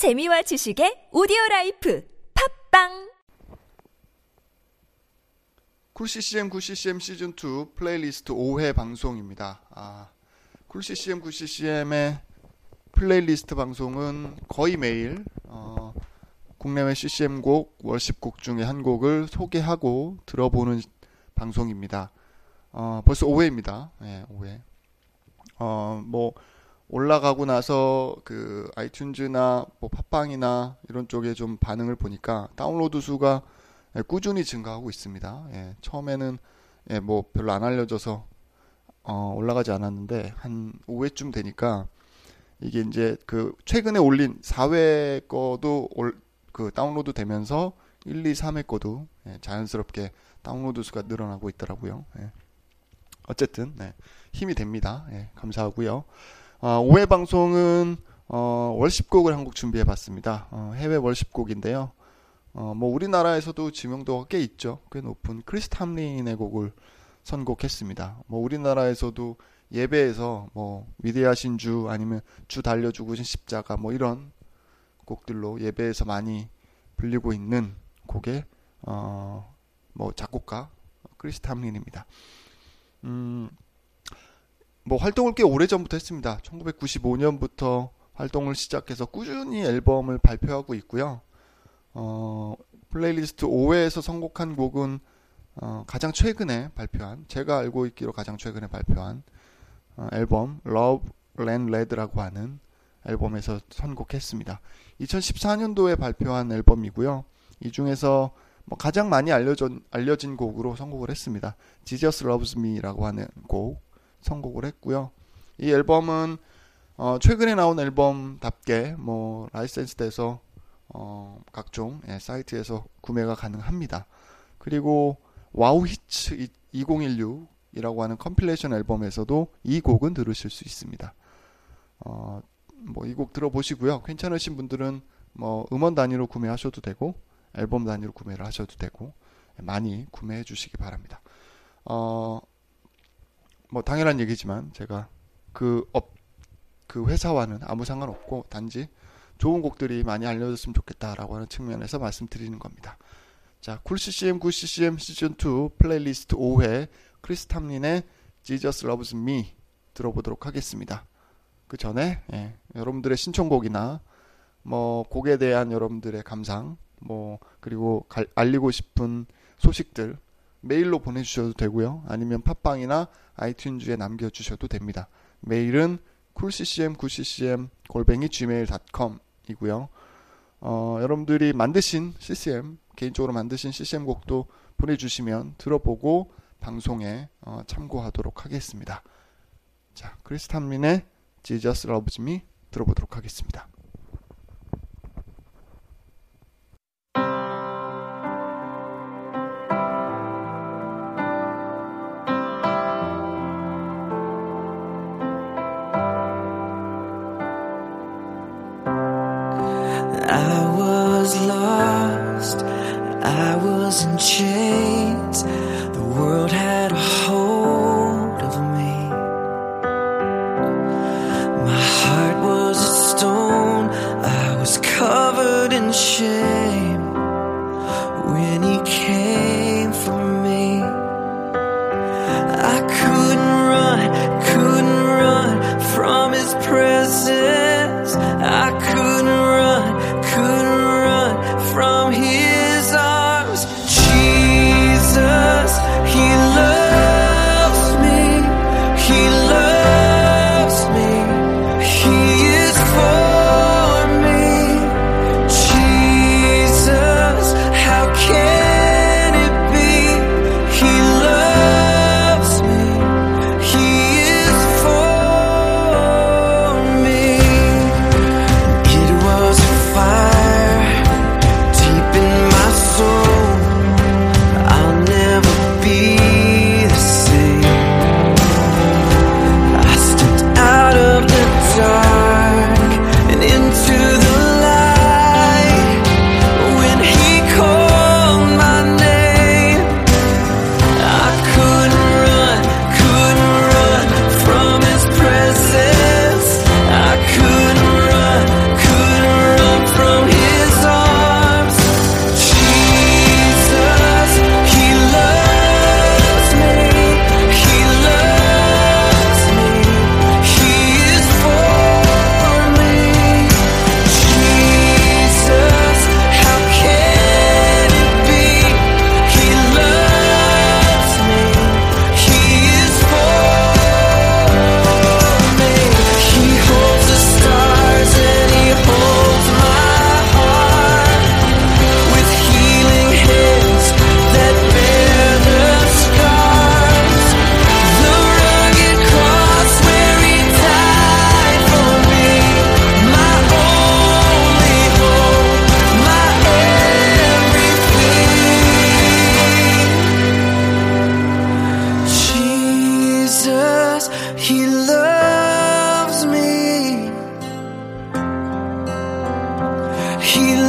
재미와 지식의 오디오 라이프 팟빵 쿨CCM 9CCM 시즌2 플레이리스트 5회 방송입니다. 아, 쿨CCM 9CCM의 플레이리스트 방송은 거의 매일 어, 국내외 CCM 곡, worship 곡 중에 한 곡을 소개하고 들어보는 방송입니다. 어, 벌써 5회입니다. 네, 5회. 어, 뭐 올라가고 나서 그 아이튠즈나 뭐 팟빵이나 이런 쪽에 좀 반응을 보니까 다운로드 수가 예, 꾸준히 증가하고 있습니다. 예, 처음에는 예, 뭐 별로 안 알려져서 어, 올라가지 않았는데 한 5회쯤 되니까 이게 이제 그 최근에 올린 4회 거도 올, 그 다운로드 되면서 1, 2, 3회 거도 예, 자연스럽게 다운로드 수가 늘어나고 있더라고요. 예. 어쨌든 네, 힘이 됩니다. 예, 감사하고요. 어, 5회 방송은 어, 월십곡을 한곡 준비해봤습니다. 어, 해외 월십곡인데요. 어, 뭐 우리나라에서도 지명도가 꽤 있죠. 꽤 높은 크리스 탐린의 곡을 선곡했습니다. 뭐 우리나라에서도 예배에서 뭐 위대하신 주 아니면 주 달려 죽으신 십자가 뭐 이런 곡들로 예배에서 많이 불리고 있는 곡의 어, 뭐 작곡가 크리스 탐린입니다. 음, 뭐 활동을 꽤 오래 전부터 했습니다. 1995년부터 활동을 시작해서 꾸준히 앨범을 발표하고 있고요. 어, 플레이리스트 5회에서 선곡한 곡은 어, 가장 최근에 발표한 제가 알고 있기로 가장 최근에 발표한 어, 앨범 Love Ran Red라고 하는 앨범에서 선곡했습니다. 2014년도에 발표한 앨범이고요. 이 중에서 뭐 가장 많이 알려진, 알려진 곡으로 선곡을 했습니다. Jesus Loves Me라고 하는 곡 선곡을 했고요. 이 앨범은 어, 최근에 나온 앨범답게 뭐 라이센스 돼서 어, 각종 예, 사이트에서 구매가 가능합니다. 그리고 WOW Hits 2016이라고 하는 컴필레이션 앨범에서도 이 곡은 들으실 수 있습니다. 어, 뭐 이 곡 들어보시고요. 괜찮으신 분들은 뭐 음원 단위로 구매하셔도 되고 앨범 단위로 구매를 하셔도 되고 많이 구매해 주시기 바랍니다. 어, 뭐 당연한 얘기지만 제가 그 업, 그 회사와는 아무 상관없고 단지 좋은 곡들이 많이 알려졌으면 좋겠다라고 하는 측면에서 말씀드리는 겁니다. 자, 쿨CCM 9CCM 시즌 2 플레이리스트 5회 크리스 탐린의 Jesus Loves Me 들어보도록 하겠습니다. 그 전에 예, 여러분들의 신청곡이나 뭐 곡에 대한 여러분들의 감상 뭐 그리고 갈, 알리고 싶은 소식들 메일로 보내주셔도 되고요. 아니면 팟빵이나 아이튠즈에 남겨주셔도 됩니다. 메일은 coolccm9ccm 골뱅이 gmail.com 이고요. 어, 여러분들이 만드신 CCM 개인적으로 만드신 CCM 곡도 보내주시면 들어보고 방송에 어, 참고하도록 하겠습니다. 자, 크리스탄민의 Jesus Loves Me 들어보도록 하겠습니다. I was lost, I was in chains. He